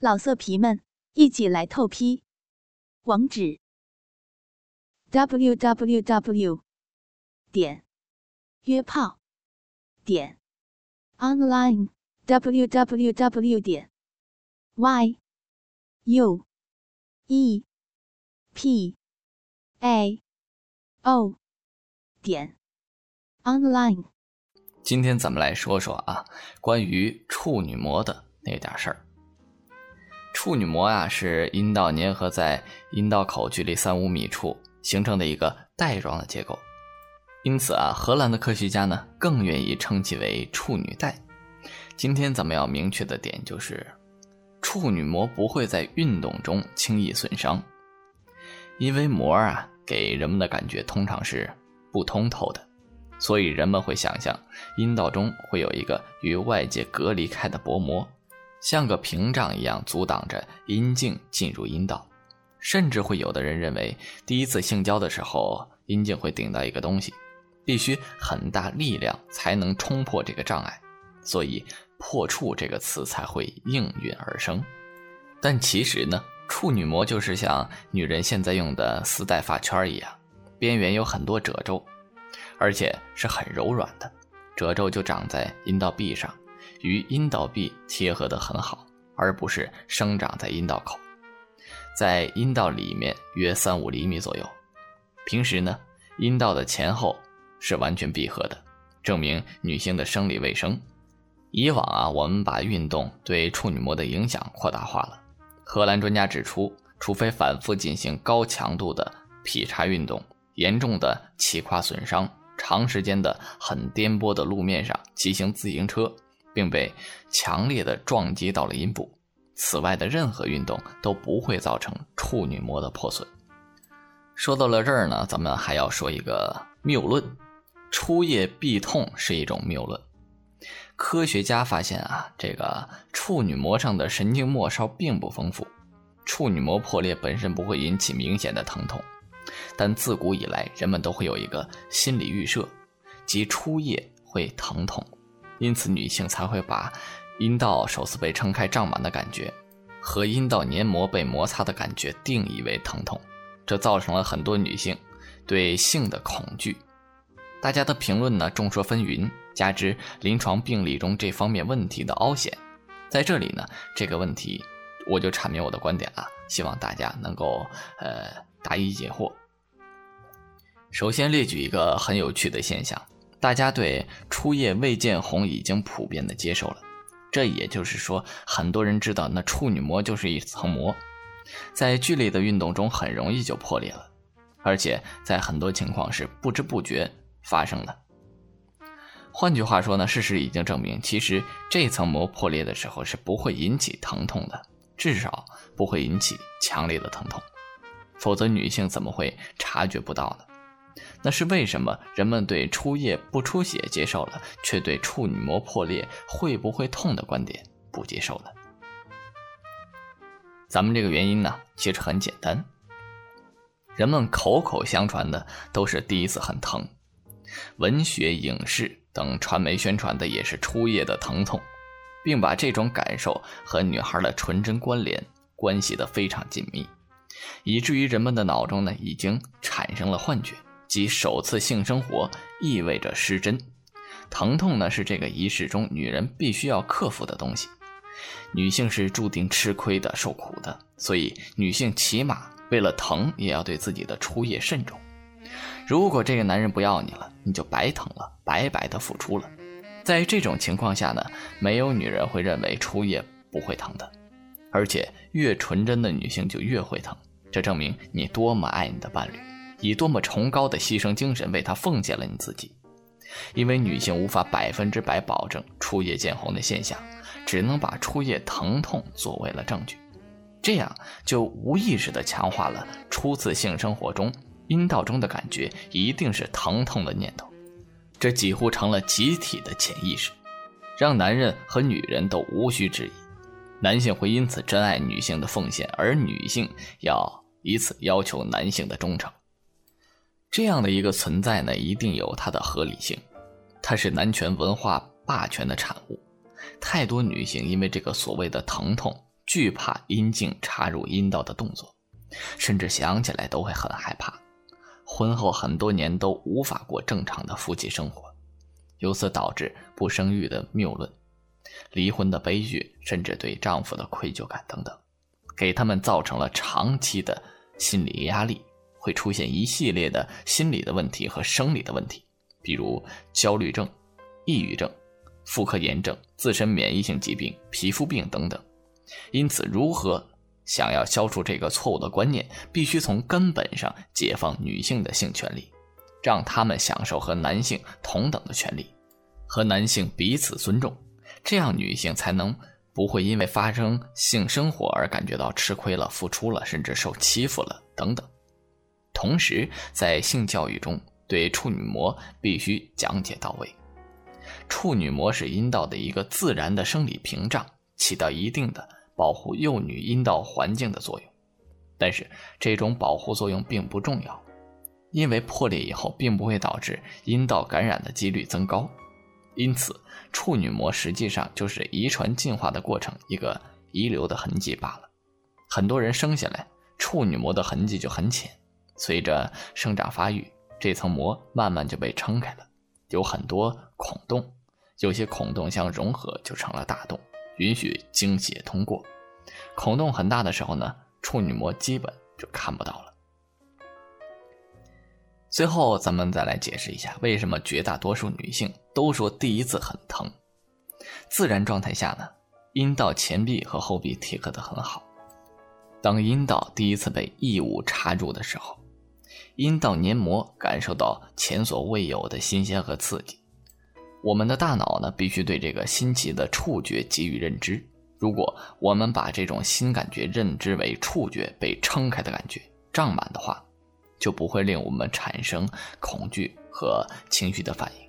老色皮们，一起来透批！网址：w w w 点约炮点 online w w w 点 y u e p a o 点 online。今天咱们来说说啊，关于处女膜的那点事儿。处女膜啊，是阴道粘合在阴道口距离三五米处形成的一个带状的结构，因此啊，荷兰的科学家呢更愿意称其为处女带。今天咱们要明确的点就是，处女膜不会在运动中轻易损伤，因为膜啊给人们的感觉通常是不通透的，所以人们会想象阴道中会有一个与外界隔离开的薄膜。像个屏障一样阻挡着阴茎进入阴道，甚至会有的人认为，第一次性交的时候阴茎会顶到一个东西，必须很大力量才能冲破这个障碍，所以“破处”这个词才会应运而生。但其实呢，处女膜就是像女人现在用的丝带发圈一样，边缘有很多褶皱，而且是很柔软的，褶皱就长在阴道壁上。与阴道壁贴合得很好，而不是生长在阴道口，在阴道里面约三五厘米左右。平时呢，阴道的前后是完全闭合的，证明女性的生理卫生。以往啊，我们把运动对处女膜的影响扩大化了。荷兰专家指出，除非反复进行高强度的劈叉运动，严重的起胯损伤，长时间的很颠簸的路面上骑行自行车。并被强烈的撞击到了阴部。此外的任何运动都不会造成处女膜的破损。说到了这儿呢，咱们还要说一个谬论：初夜必痛是一种谬论。科学家发现啊，这个处女膜上的神经末梢并不丰富，处女膜破裂本身不会引起明显的疼痛。但自古以来，人们都会有一个心理预设，即初夜会疼痛。因此，女性才会把阴道首次被撑开、胀满的感觉和阴道黏膜被摩擦的感觉定义为疼痛，这造成了很多女性对性的恐惧。大家的评论呢众说纷纭，加之临床病例中这方面问题的凹显，在这里呢这个问题我就阐明我的观点了，希望大家能够呃答疑解惑。首先列举一个很有趣的现象。大家对初夜未见红已经普遍的接受了，这也就是说，很多人知道那处女膜就是一层膜，在剧烈的运动中很容易就破裂了，而且在很多情况是不知不觉发生的。换句话说呢，事实已经证明，其实这层膜破裂的时候是不会引起疼痛的，至少不会引起强烈的疼痛，否则女性怎么会察觉不到呢？那是为什么人们对初夜不出血接受了，却对处女膜破裂会不会痛的观点不接受了？咱们这个原因呢，其实很简单。人们口口相传的都是第一次很疼，文学、影视等传媒宣传的也是初夜的疼痛，并把这种感受和女孩的纯真关联关系的非常紧密，以至于人们的脑中呢已经产生了幻觉。即首次性生活意味着失真，疼痛呢是这个仪式中女人必须要克服的东西。女性是注定吃亏的、受苦的，所以女性起码为了疼也要对自己的初夜慎重。如果这个男人不要你了，你就白疼了，白白的付出了。在这种情况下呢，没有女人会认为初夜不会疼的，而且越纯真的女性就越会疼，这证明你多么爱你的伴侣。以多么崇高的牺牲精神为他奉献了你自己，因为女性无法百分之百保证初夜见红的现象，只能把初夜疼痛作为了证据，这样就无意识地强化了初次性生活中阴道中的感觉一定是疼痛的念头，这几乎成了集体的潜意识，让男人和女人都无需质疑，男性会因此珍爱女性的奉献，而女性要以此要求男性的忠诚。这样的一个存在呢，一定有它的合理性，它是男权文化霸权的产物。太多女性因为这个所谓的疼痛，惧怕阴茎插入阴道的动作，甚至想起来都会很害怕。婚后很多年都无法过正常的夫妻生活，由此导致不生育的谬论、离婚的悲剧，甚至对丈夫的愧疚感等等，给他们造成了长期的心理压力，会出现一系列的心理的问题和生理的问题，比如焦虑症、抑郁症。妇科炎症、自身免疫性疾病、皮肤病等等，因此，如何想要消除这个错误的观念，必须从根本上解放女性的性权利，让她们享受和男性同等的权利，和男性彼此尊重，这样女性才能不会因为发生性生活而感觉到吃亏了、付出了，甚至受欺负了等等。同时，在性教育中，对处女膜必须讲解到位。处女膜是阴道的一个自然的生理屏障，起到一定的保护幼女阴道环境的作用。但是，这种保护作用并不重要，因为破裂以后并不会导致阴道感染的几率增高。因此，处女膜实际上就是遗传进化的过程一个遗留的痕迹罢了。很多人生下来处女膜的痕迹就很浅，随着生长发育，这层膜慢慢就被撑开了。有很多孔洞，有些孔洞相融合就成了大洞，允许精血通过。孔洞很大的时候呢，处女膜基本就看不到了。最后，咱们再来解释一下，为什么绝大多数女性都说第一次很疼。自然状态下呢，阴道前壁和后壁贴合的很好。当阴道第一次被异物插入的时候。阴道黏膜感受到前所未有的新鲜和刺激，我们的大脑呢必须对这个新奇的触觉给予认知。如果我们把这种新感觉认知为触觉被撑开的感觉、胀满的话，就不会令我们产生恐惧和情绪的反应。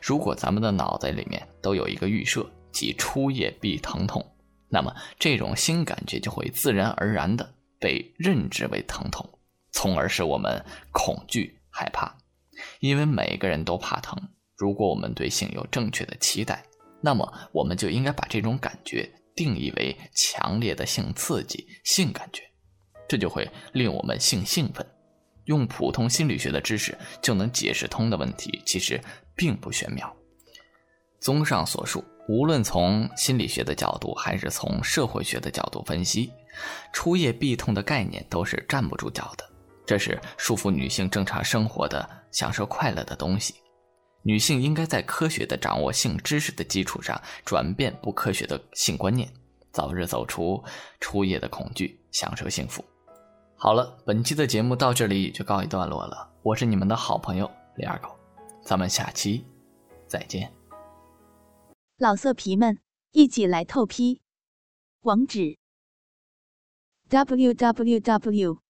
如果咱们的脑袋里面都有一个预设，即初夜必疼痛，那么这种新感觉就会自然而然的被认知为疼痛。从而使我们恐惧害怕，因为每个人都怕疼。如果我们对性有正确的期待，那么我们就应该把这种感觉定义为强烈的性刺激、性感觉，这就会令我们性兴奋。用普通心理学的知识就能解释通的问题，其实并不玄妙。综上所述，无论从心理学的角度，还是从社会学的角度分析，初夜必痛的概念都是站不住脚的。这是束缚女性正常生活的、享受快乐的东西。女性应该在科学的掌握性知识的基础上，转变不科学的性观念，早日走出初夜的恐惧，享受幸福。好了，本期的节目到这里就告一段落了。我是你们的好朋友李二狗，咱们下期再见。老色皮们，一起来透批，网址：w w w.